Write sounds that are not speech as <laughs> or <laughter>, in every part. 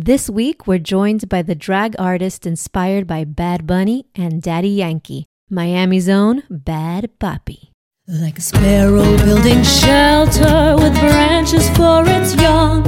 This week, we're joined by the drag artist inspired by Bad Bunny and Daddy Yankee, Miami's own Bad Papi. Like a sparrow building shelter with branches for its young.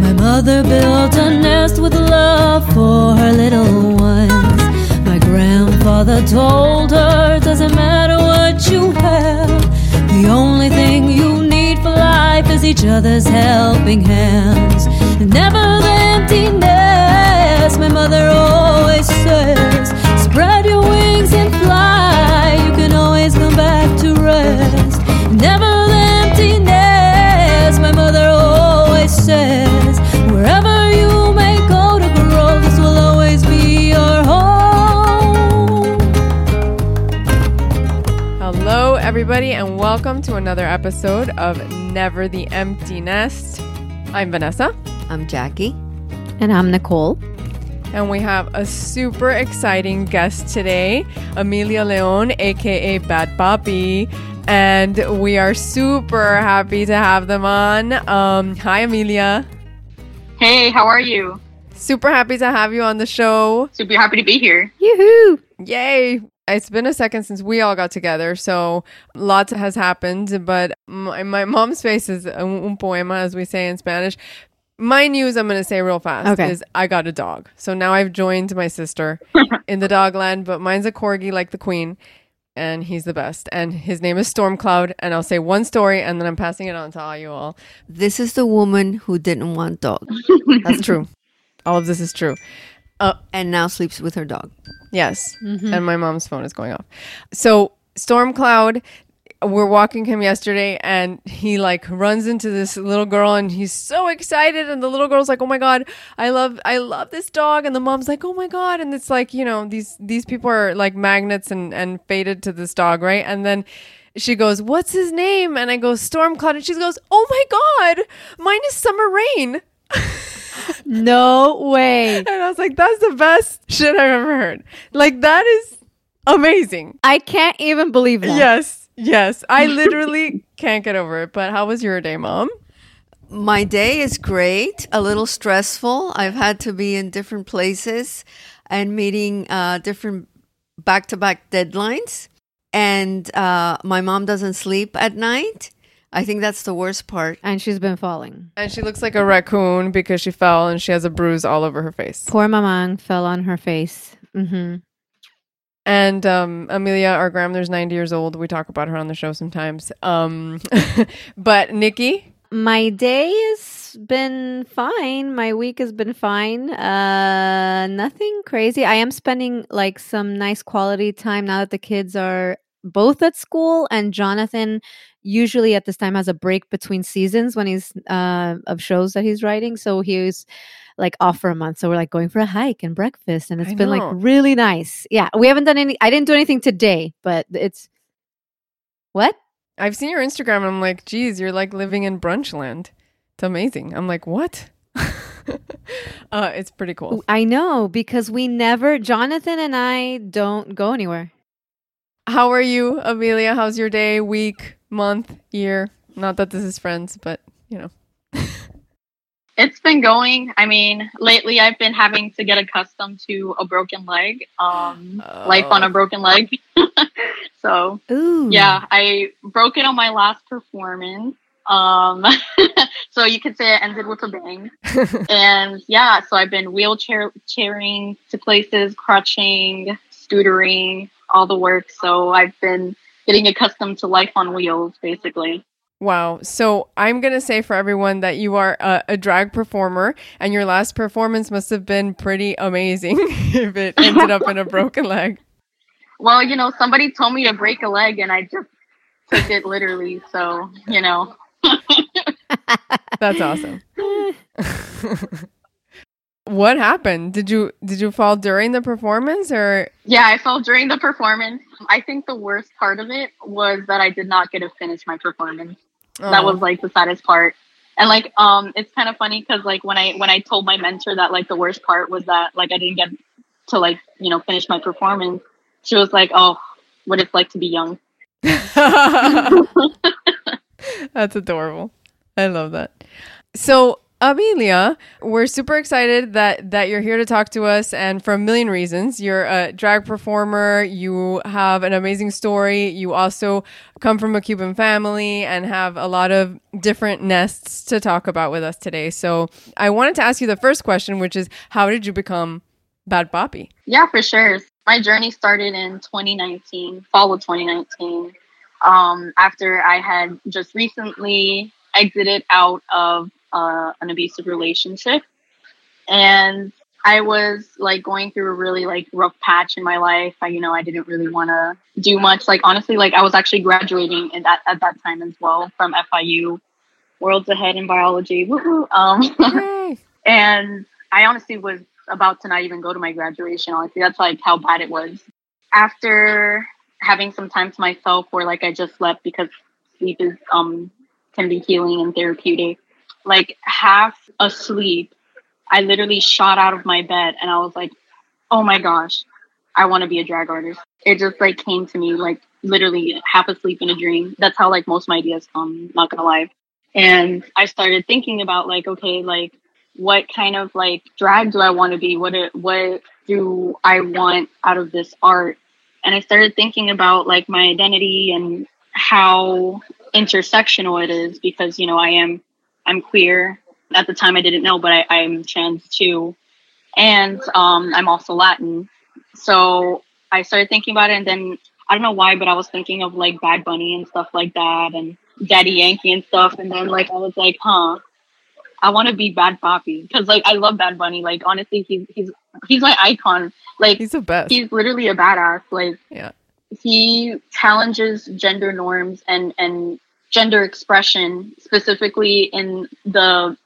My mother built a nest with love for her little ones. My grandfather told her, doesn't matter what you have, the only thing you need for life is each other's helping hands. Never the emptiness, my mother always says, spread your wings and fly. You can always come back to rest. Never the emptiness, my mother always says, wherever you may go to grow, this will always be your home. Hello, everybody, and welcome to another episode of Never the Empty Nest. I'm Vanessa, I'm Jackie. And I'm Nicole. and we have a super exciting guest today, Amelia Leon, aka Bad Papi. And we are super happy to have them on. Um, hi, Amelia. Hey, how are you? Super happy to have you on the show. Super happy to be here. Yoo-hoo! Yay! It's been a second since we all got together, so lots has happened. But my, my mom's face is un un poema, as we say in Spanish. My news, I'm going to say real fast, Okay. is I got a dog. So now I've joined my sister <laughs> in the dog land, but mine's a corgi like the queen, and he's the best. And his name is Stormcloud. And I'll say one story, and then I'm passing it on to all you all. This is the woman who didn't want dog That's true. <laughs> all of this is true. Uh, and now sleeps with her dog. Yes. And my mom's phone is going off. So Stormcloud, we're walking him yesterday and he like runs into this little girl and he's so excited and the little girl's like, "Oh my god, I love I love this dog." And the mom's like, "Oh my god." And it's like, you know, these these people are like magnets and and fated to this dog, right? And then she goes, "What's his name?" And I go, "Stormcloud." And she goes, "Oh my god, mine is Summer Rain." <laughs> No way. And I was like, "That's the best shit I've ever heard." Like that is amazing. I can't even believe that. Yes, yes. I <laughs> literally can't get over it. But how was your day, mom? My day is great, a little stressful. I've had to be in different places and meeting uh, different back to back deadlines. And uh, my mom doesn't sleep at night. I think that's the worst part. And she's been falling. And she looks like a raccoon because she fell and she has a bruise all over her face. Poor Mamang fell on her face. hmm And um, Amelia, our grandmother's 90 years old. We talk about her on the show sometimes. Um, <laughs> but Nikki, My day has been fine. My week has been fine. Uh, nothing crazy. I am spending like some nice quality time now that the kids are both at school and Jonathan usually at this time has a break between seasons when he's uh of shows that he's writing. So he's like off for a month. So we're like going for a hike and breakfast and it's I been like really nice. Yeah. We haven't done any I didn't do anything today, but it's what? I've seen your Instagram and I'm like, geez, you're like living in brunch land. It's amazing. I'm like, what? <laughs> uh, it's pretty cool. I know because we never, Jonathan and I don't go anywhere. How are you, Amelia? How's your day, week, month, year? Not that this is friends, but you know. <laughs> It's been going. I mean, lately I've been having to get accustomed to a broken leg. Um, life on a broken leg. <laughs> so Ooh. yeah, I broke it on my last performance. Um, <laughs> so you could say it ended with a bang. <laughs> and yeah, so I've been wheelchair chairing to places, crutching, scootering, all the work. So I've been getting accustomed to life on wheels, basically. Wow. So I'm going to say for everyone that you are a, a drag performer and your last performance must have been pretty amazing <laughs> if it ended up in a broken leg. Well, you know, somebody told me to break a leg and I just took it literally. So, you know, That's awesome. what happened? Did you did you fall during the performance or yeah, I fell during the performance. I think the worst part of it was that I did not get to finish my performance. That Oh. was like the saddest part. And like, um, it's kind of funny because like when I when I told my mentor that like the worst part was that like I didn't get to like you know finish my performance, she was like, "Oh, what it's like to be young." <laughs> <laughs> <laughs> That's adorable. I love that. So Amelia, we're super excited that that you're here to talk to us, and for a million reasons. You're a drag performer. You have an amazing story. You also come from a Cuban family and have a lot of different nests to talk about with us today. So I wanted to ask you the first question, which is, how did you become Bad Papi? Yeah, for sure. My journey started in 2019, fall of 2019. Um, after I had just recently exited out of uh, an abusive relationship. And I was like going through a really like rough patch in my life. I, you know, I didn't really want to do much. Like honestly, like I was actually graduating at that at that time as well from FIU, worlds ahead in biology. Woo-hoo. Um, <laughs> and I honestly was about to not even go to my graduation. Honestly, that's like how bad it was. After having some time to myself, where like I just slept because sleep is um can be healing and therapeutic like half asleep, I literally shot out of my bed and I was like, oh my gosh, I want to be a drag artist. It just like came to me like literally half asleep in a dream. That's how like most of my ideas come, not gonna lie. And I started thinking about like, okay, like what kind of like drag do I want to be? What what do I want out of this art? And I started thinking about like my identity and how intersectional it is because you know I am I'm queer. At the time, I didn't know, but I, am trans too, and um, I'm also Latin. So I started thinking about it, and then I don't know why, but I was thinking of like Bad Bunny and stuff like that, and Daddy Yankee and stuff, and then like I was like, huh, I want to be Bad Papi because like I love Bad Bunny. Like honestly, he's he's he's my icon. Like he's the best. He's literally a badass. Like yeah, he challenges gender norms and and gender expression, specifically in the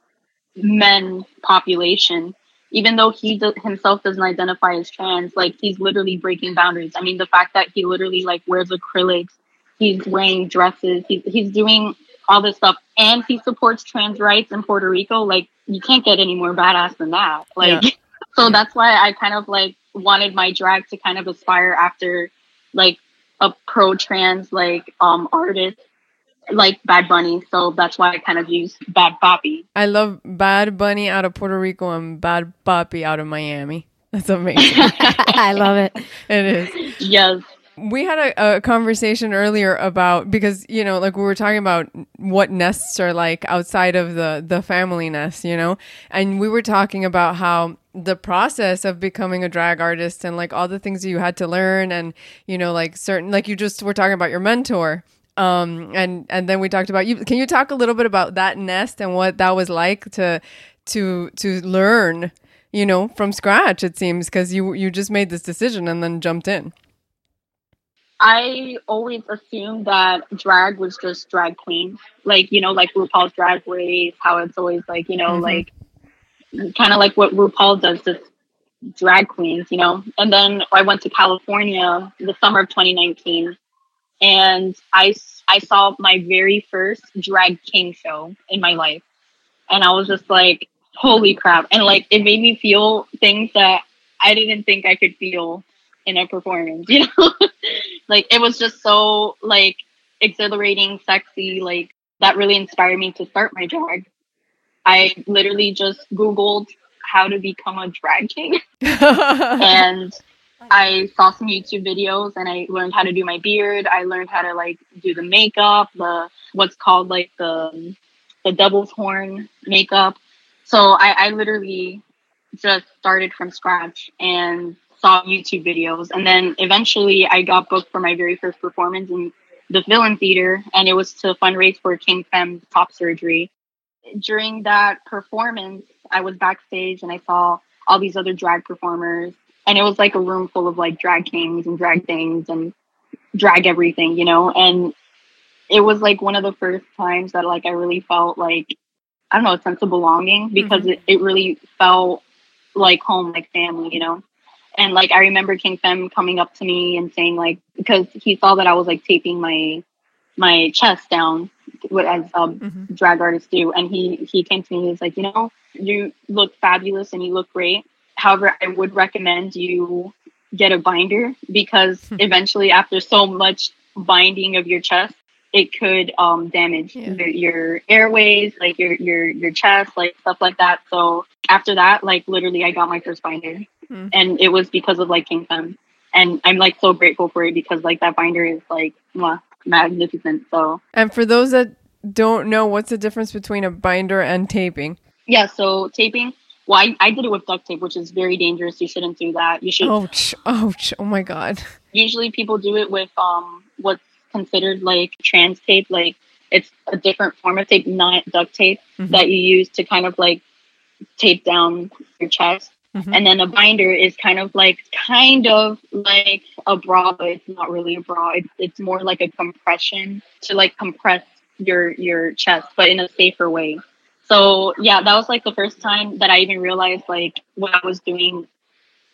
men population, even though he do- himself doesn't identify as trans, like he's literally breaking boundaries. I mean, the fact that he literally like wears acrylics, he's wearing dresses, he's he's doing all this stuff, and he supports trans rights in Puerto Rico. Like you can't get any more badass than that. Like, <laughs> yeah. so that's why I kind of like wanted my drag to kind of aspire after like a pro trans like um artist like Bad Bunny, so that's why I kind of use Bad Papi. I love Bad Bunny out of Puerto Rico and Bad Papi out of Miami. <laughs> That's amazing. <laughs> I love it. It is. Yes. We had a, a, conversation earlier about because you know, like we were talking about what nests are like outside of the the family nest, you know, and we were talking about how the process of becoming a drag artist and like all the things you had to learn and you know like certain like you just were talking about your mentor um, and and then we talked about you. Can you talk a little bit about that nest and what that was like to to to learn, you know, from scratch? It seems because you you just made this decision and then jumped in. I always assumed that drag was just drag queen, like you know, like RuPaul's Drag Race. How it's always like you know, mm-hmm. like kind of like what RuPaul does, just drag queens, you know. And then I went to California the summer of 2019 and I I saw my very first drag king show in my life, and I was just like, holy crap! And like it made me feel things that I didn't think I could feel in a performance. <laughs> You know, like it was just so like exhilarating, sexy. Like that really inspired me to start my drag. I literally just Googled how to become a drag king, <laughs> and I saw some YouTube videos and I learned how to do my beard. I learned how to like do the makeup, the what's called like the the devil's horn makeup. So I, I literally just started from scratch and saw YouTube videos. And then eventually I got booked for my very first performance in the Villain Theater and it was to fundraise for King Fem top surgery. During that performance, I was backstage and I saw all these other drag performers and it was like a room full of like drag kings and drag things and drag everything, you know. And it was like one of the first times that like I really felt like I don't know a sense of belonging because mm-hmm. it, it really felt like home, like family, you know. And like I remember King Fem coming up to me and saying like because he saw that I was like taping my my chest down as um, mm-hmm. drag artists do, and he he came to me and he was like, you know, you look fabulous and you look great, However, I would recommend you get a binder because hmm. eventually, after so much binding of your chest, it could um, damage Yeah. your, your airways, like your your your chest, like stuff like that. So after that, like literally, I got my first binder, Hmm. and it was because of like King Fem, and I'm like so grateful for it because like that binder is like mwah, magnificent. So And for those that don't know, what's the difference between a binder and taping? yeah, so taping. Well, I, I did it with duct tape, which is very dangerous. You shouldn't do that. You should Ouch! Ouch! Oh my god! usually people do it with um what's considered like trans tape like it's a different form of tape not duct tape Mhm. that you use to kind of like tape down your chest Mhm. and then a binder is kind of like kind of like a bra but it's not really a bra it's, it's more like a compression to like compress your your chest but in a safer way so yeah that was like the first time that i even realized like what i was doing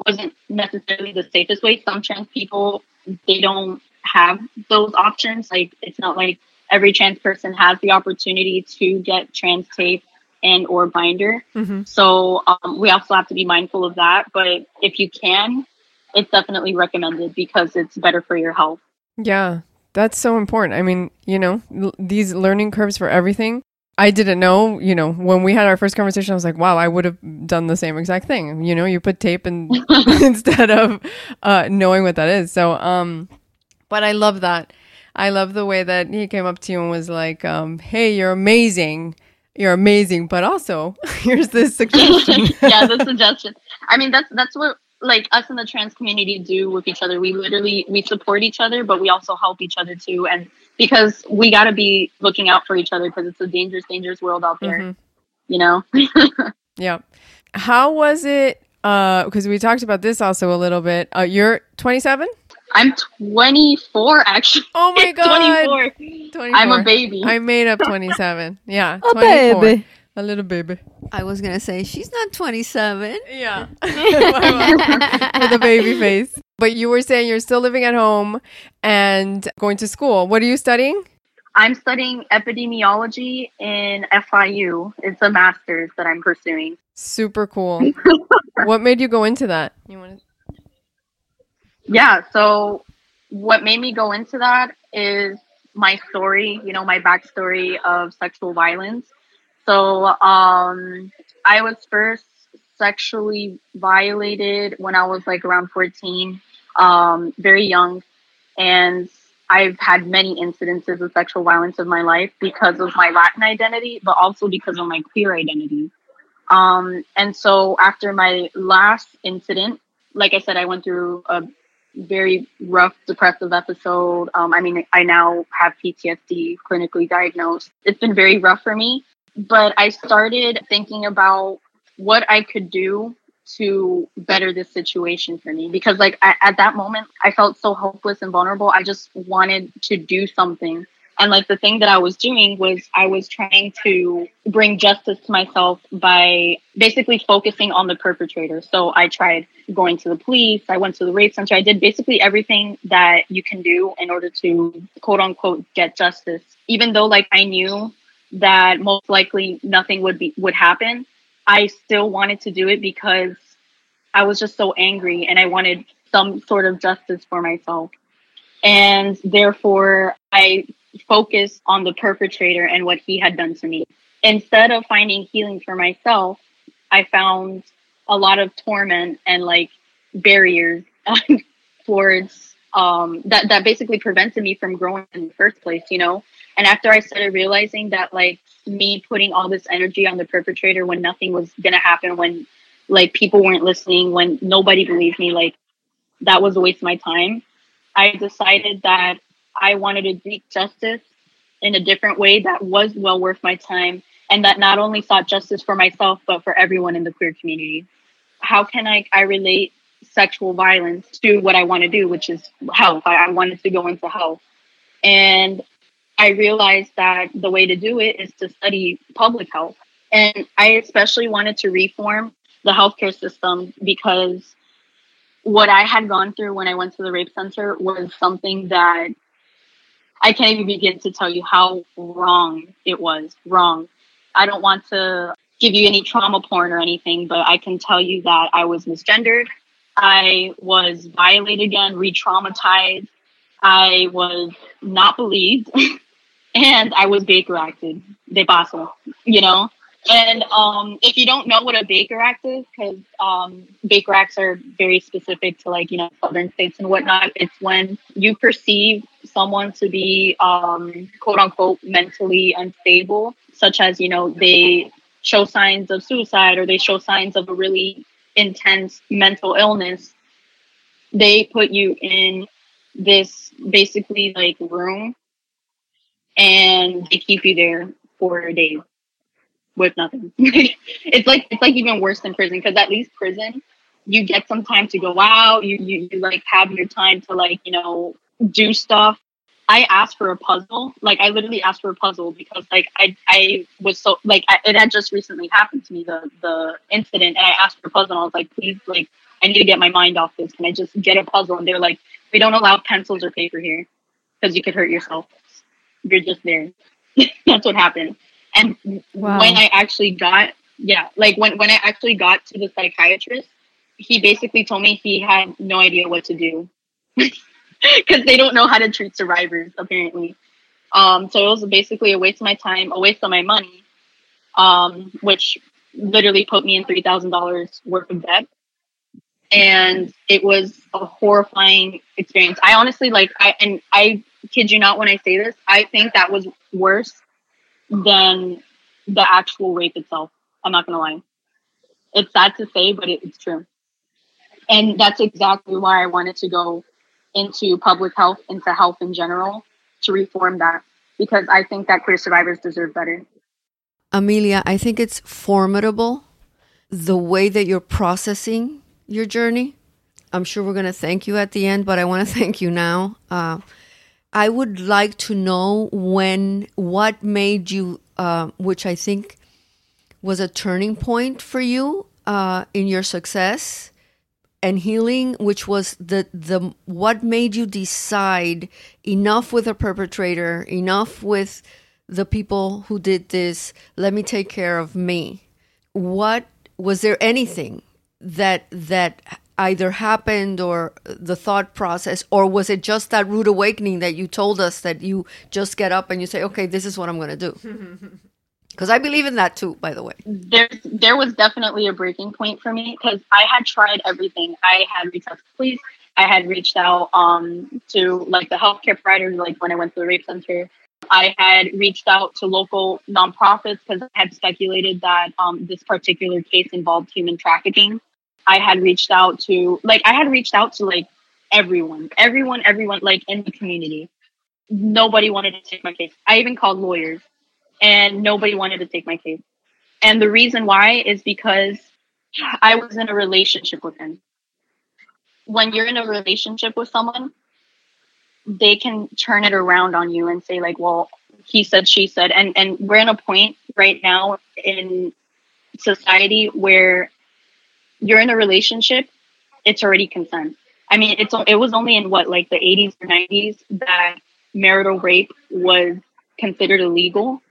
wasn't necessarily the safest way. Some trans people they don't have those options. Like it's not like every trans person has the opportunity to get trans tape and or binder. Mhm. So um, we also have to be mindful of that. But if you can, it's definitely recommended because it's better for your health. Yeah, that's so important. I mean, you know, l- these learning curves for everything. I didn't know, you know, when we had our first conversation, I was like, wow, I would have done the same exact thing. You know, you put tape and <laughs> <laughs> instead of uh, knowing what that is. So, um, but I love that. I love the way that he came up to you and was like, um, hey, you're amazing. You're amazing. But also, <laughs> here's this suggestion. yeah, the suggestion. I mean, that's that's what like us in the trans community do with each other. We literally we support each other, but we also help each other too. And because we got to be looking out for each other because it's a dangerous, dangerous world out there. Mhm. You know. <laughs> Yeah. How was it? Because we talked about this also a little bit. Uh, you're 27? I'm 24 actually. Oh my <laughs> god. 24. 24. I'm a baby. I made up 27. Yeah. <laughs> Oh, 24. baby. A little baby. I was gonna say she's not 27. Yeah. With a baby face. But you were saying you're still living at home and going to school. What are you studying? I'm studying epidemiology in FIU. It's a master's that I'm pursuing. Super cool. <laughs> what made you go into that? You want to? Yeah, so what made me go into that is my story, you know, my backstory of sexual violence. So um, I was first sexually violated when I was like around 14, um, very young. And I've had many incidences of sexual violence in my life because of my Latin identity, but also because of my queer identity. Um, and so after my last incident, like I said, I went through a very rough depressive episode. Um, I mean, I now have PTSD clinically diagnosed. It's been very rough for me, but I started thinking about what I could do to better this situation for me because like I, at that moment I felt so hopeless and vulnerable. I just wanted to do something. And like the thing that I was doing was I was trying to bring justice to myself by basically focusing on the perpetrator. So I tried going to the police, I went to the rape center, I did basically everything that you can do in order to quote unquote get justice. Even though like I knew that most likely nothing would be would happen, I still wanted to do it because I was just so angry and I wanted some sort of justice for myself. And therefore, I focused on the perpetrator and what he had done to me. Instead of finding healing for myself, I found a lot of torment and like barriers <laughs> towards um, that that basically prevented me from growing in the first place, you know. And after I started realizing that like me putting all this energy on the perpetrator when nothing was gonna happen, when like people weren't listening, when nobody believed me, like that was a waste of my time. I decided that I wanted to seek justice in a different way that was well worth my time and that not only sought justice for myself but for everyone in the queer community. How can I I relate sexual violence to what I want to do, which is health. I, I wanted to go into health. And I realized that the way to do it is to study public health. And I especially wanted to reform the healthcare system because what I had gone through when I went to the rape center was something that I can't even begin to tell you how wrong it was. Wrong. I don't want to give you any trauma porn or anything, but I can tell you that I was misgendered. I was violated again, re traumatized. I was not believed. <laughs> and I was Baker acted. De paso, you know. And um, if you don't know what a Baker Act is, because um, Baker Acts are very specific to like you know southern states and whatnot, it's when you perceive someone to be um, quote unquote mentally unstable, such as you know they show signs of suicide or they show signs of a really intense mental illness. They put you in this basically like room and they keep you there for days with nothing. <laughs> it's like it's like even worse than prison because at least prison you get some time to go out. You, you you like have your time to like you know do stuff. I asked for a puzzle. Like I literally asked for a puzzle because like I I was so like I, it had just recently happened to me the the incident and I asked for a puzzle and I was like please like I need to get my mind off this. Can I just get a puzzle? And they're like we don't allow pencils or paper here because you could hurt yourself. You're just there. <laughs> That's what happened. And wow. when I actually got, yeah, like when, when I actually got to the psychiatrist, he basically told me he had no idea what to do <laughs> because they don't know how to treat survivors, apparently. Um, so it was basically a waste of my time, a waste of my money, um, which literally put me in $3,000 worth of debt. And it was a horrifying experience. I honestly like, I, and I kid you not when I say this, I think that was worse than the actual rape itself. I'm not gonna lie. It's sad to say, but it, it's true. And that's exactly why I wanted to go into public health, into health in general, to reform that because I think that queer survivors deserve better. Amelia, I think it's formidable the way that you're processing your journey. I'm sure we're going to thank you at the end, but I want to <laughs> thank you now. Uh, I would like to know when, what made you, uh, which I think was a turning point for you uh, in your success and healing, which was the the what made you decide enough with a perpetrator, enough with the people who did this. Let me take care of me. What was there anything that that either happened or the thought process or was it just that rude awakening that you told us that you just get up and you say okay this is what i'm going to do. <laughs> Because i believe in that too by the way. There there was definitely a breaking point for me because i had tried everything. I had reached out to police. I had reached out um, to like the healthcare providers like when i went to the rape center. I had reached out to local nonprofits because I had speculated that um, this particular case involved human trafficking. I had reached out to like I had reached out to like everyone, everyone, everyone like in the community. Nobody wanted to take my case. I even called lawyers and nobody wanted to take my case. And the reason why is because I was in a relationship with him. When you're in a relationship with someone, they can turn it around on you and say like, well, he said, she said, and and we're in a point right now in society where you're in a relationship, it's already consent. I mean, it's it was only in what like the 80s or 90s that marital rape was considered illegal.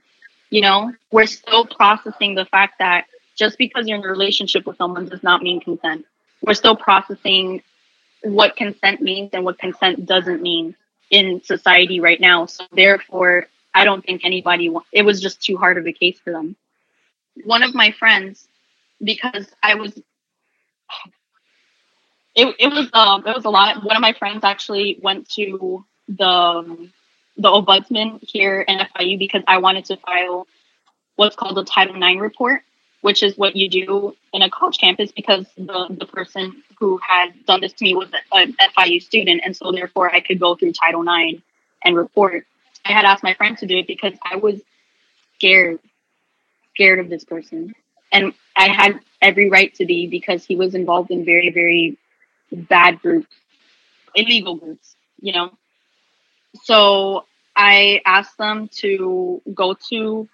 You know, we're still processing the fact that just because you're in a relationship with someone does not mean consent. We're still processing what consent means and what consent doesn't mean in society right now. So therefore, I don't think anybody. It was just too hard of a case for them. One of my friends, because I was it, it was um it was a lot. One of my friends actually went to the um, the ombudsman here in FIU because I wanted to file what's called a Title IX report, which is what you do in a college campus because the, the person who had done this to me was an FIU student. And so therefore I could go through Title IX and report. I had asked my friend to do it because I was scared, scared of this person. And I had every right to be because he was involved in very, very bad groups, illegal groups, you know. So I asked them to go to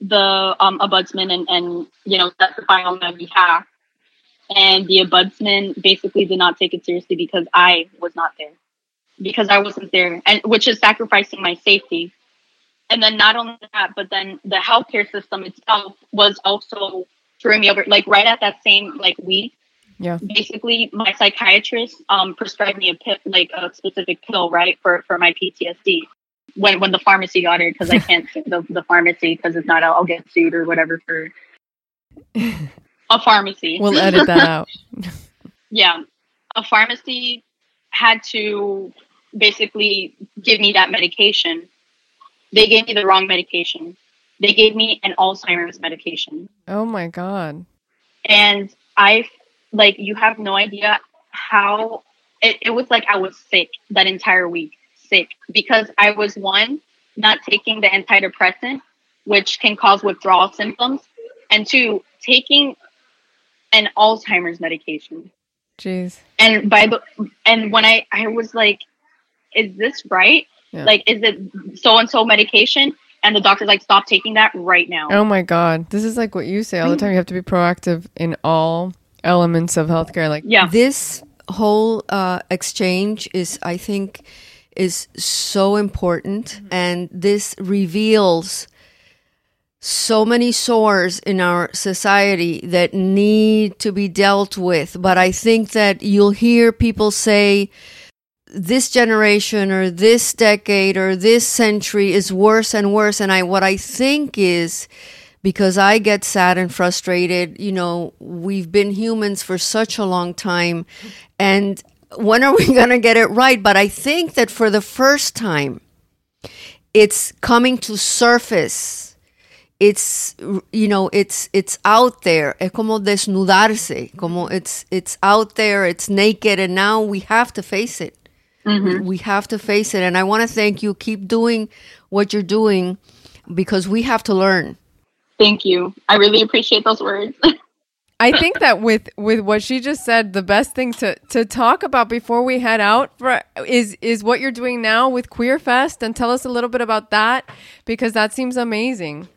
the um, ombudsman and, and you know testify on my behalf. And the ombudsman basically did not take it seriously because I was not there, because I wasn't there, and which is sacrificing my safety. And then not only that, but then the healthcare system itself was also throwing me over. Like right at that same like week, yeah. Basically, my psychiatrist um, prescribed me a pill, like a specific pill, right, for for my PTSD. when when the pharmacy got it because I <laughs> can't say the the pharmacy because it's not I'll, I'll get sued or whatever for <laughs> a pharmacy. We'll edit that out. <laughs> yeah, a pharmacy had to basically give me that medication. They gave me the wrong medication. They gave me an Alzheimer's medication. Oh my god. And I like you have no idea how it, it was like I was sick that entire week. Sick because I was one, not taking the antidepressant, which can cause withdrawal symptoms, and two, taking an Alzheimer's medication. Jeez. And by the and when I I was like, is this right? Yeah. Like, is it so and so medication? And the doctor's like, stop taking that right now. Oh my god. This is like what you say all the time. You have to be proactive in all elements of healthcare. Like Yeah. This whole uh, exchange is, I think, is so important, and this reveals so many sores in our society that need to be dealt with. But I think that you'll hear people say, this generation or this decade or this century is worse and worse. And i what i think is because i get sad and frustrated you know we've been humans for such a long time. And when are we <laughs> going to get it right? But i think that for the first time it's coming to surface. It's you know it's it's out there. Es como desnudarse como it's it's out there it's naked and now we have to face it Mm-hmm. we have to face it and i want to thank you keep doing what you're doing because we have to learn Thank you. I really appreciate those words. <laughs> I think that with with what she just said, the best thing to to talk about before we head out for, is is what you're doing now with Queer Fest, and tell us a little bit about that because that seems amazing.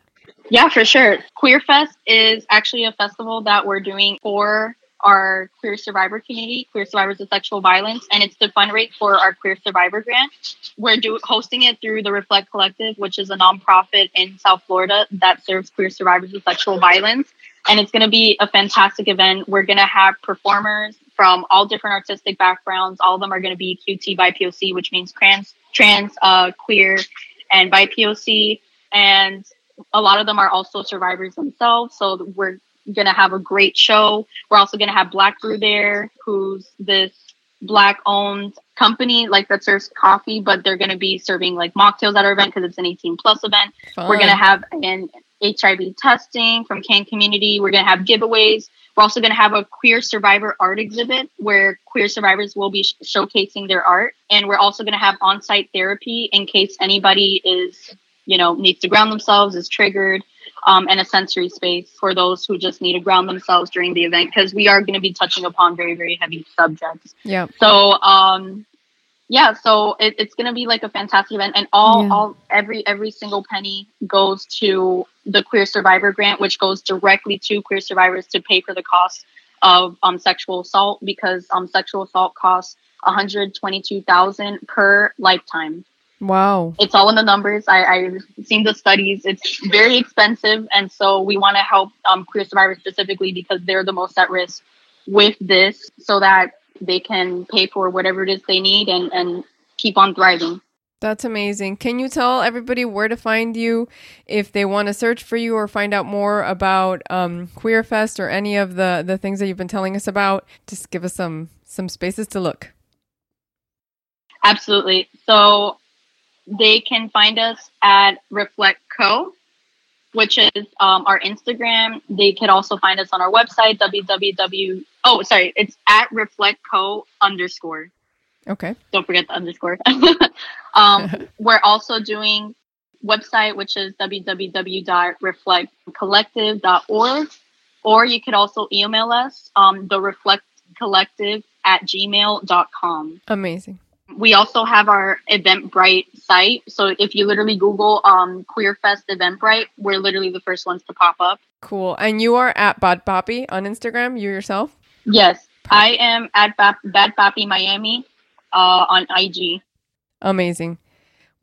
Yeah, for sure. Queer Fest is actually a festival that we're doing for our queer survivor community, queer survivors of sexual violence, and it's to fundraise for our queer survivor grant. We're do- hosting it through the Reflect Collective, which is a nonprofit in South Florida that serves queer survivors of sexual violence. And it's going to be a fantastic event. We're going to have performers from all different artistic backgrounds. All of them are going to be QT by POC, which means trans, trans, uh, queer, and by POC. And a lot of them are also survivors themselves. So we're going to have a great show. We're also going to have Black Brew there, who's this black owned company like that serves coffee, but they're going to be serving like mocktails at our event because it's an 18 plus event. We're going to have an HIV testing from Can Community. We're going to have giveaways. We're also going to have a queer survivor art exhibit where queer survivors will be sh- showcasing their art. And we're also going to have on site therapy in case anybody is, you know, needs to ground themselves, is triggered, um, and a sensory space for those who just need to ground themselves during the event because we are going to be touching upon very, very heavy subjects. Yeah. So, um, yeah, so it, it's gonna be like a fantastic event, and all, Yeah. all, every, every single penny goes to the Queer Survivor Grant, which goes directly to queer survivors to pay for the cost of um sexual assault because um sexual assault costs one hundred twenty two thousand per lifetime. Wow. It's all in the numbers. I, I've seen the studies. It's very expensive, and so we want to help um, queer survivors specifically because they're the most at risk with this, so that they can pay for whatever it is they need and and keep on thriving. That's amazing. Can you tell everybody where to find you if they want to search for you or find out more about um, Queer Fest or any of the, the things that you've been telling us about? Just give us some some spaces to look. Absolutely. So they can find us at Reflect Co, which is um, our Instagram. They could also find us on our website, www. Oh, sorry, it's at Reflect Co underscore. Okay. Don't forget the underscore. <laughs> um, <laughs> we're also doing website, which is www.reflectcollective.org, or you could also email us, um, the Reflect Collective at gmail.com. Amazing. We also have our Eventbrite site. So if you literally Google um, QueerFest Eventbrite, we're literally the first ones to pop up. Cool. And you are at Bad Papi on Instagram, you yourself? Yes, I am at Bad, Bad Papi Miami uh, on IG. Amazing.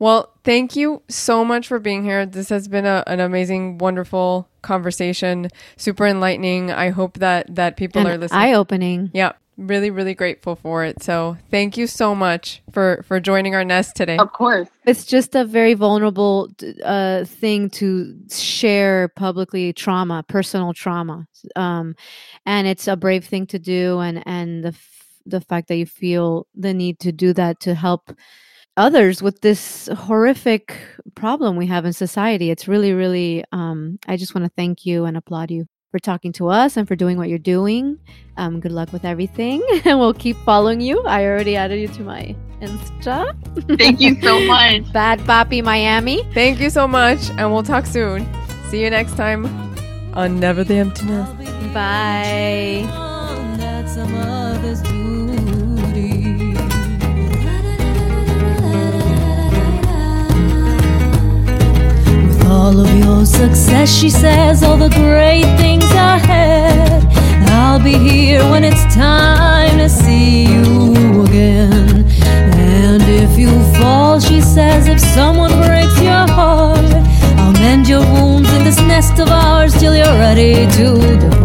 Well, thank you so much for being here. This has been a, an amazing, wonderful conversation, super enlightening. I hope that that people are listening. Eye opening. yeah, really, really grateful for it. So thank you so much for for joining our nest today. Of course. It's just a very vulnerable uh, thing to share publicly trauma, personal trauma, um, and it's a brave thing to do. And and the f- the fact that you feel the need to do that to help others with this horrific problem we have in society. It's really, really. Um, I just want to thank you and applaud you for talking to us and for doing what you're doing. Um, good luck with everything, <laughs> and we'll keep following you. I already added you to my Insta. Thank you so <laughs> much. Bad Papi Miami. Thank you so much, and we'll talk soon. See you next time on Never the Emptiness. Bye. That's a mother's duty. With all of your success, she says, all the great things ahead. I'll be here when it's time to see you again. And if you fall, she says, if someone breaks your heart, I'll mend your wounds in this nest of ours till you're ready to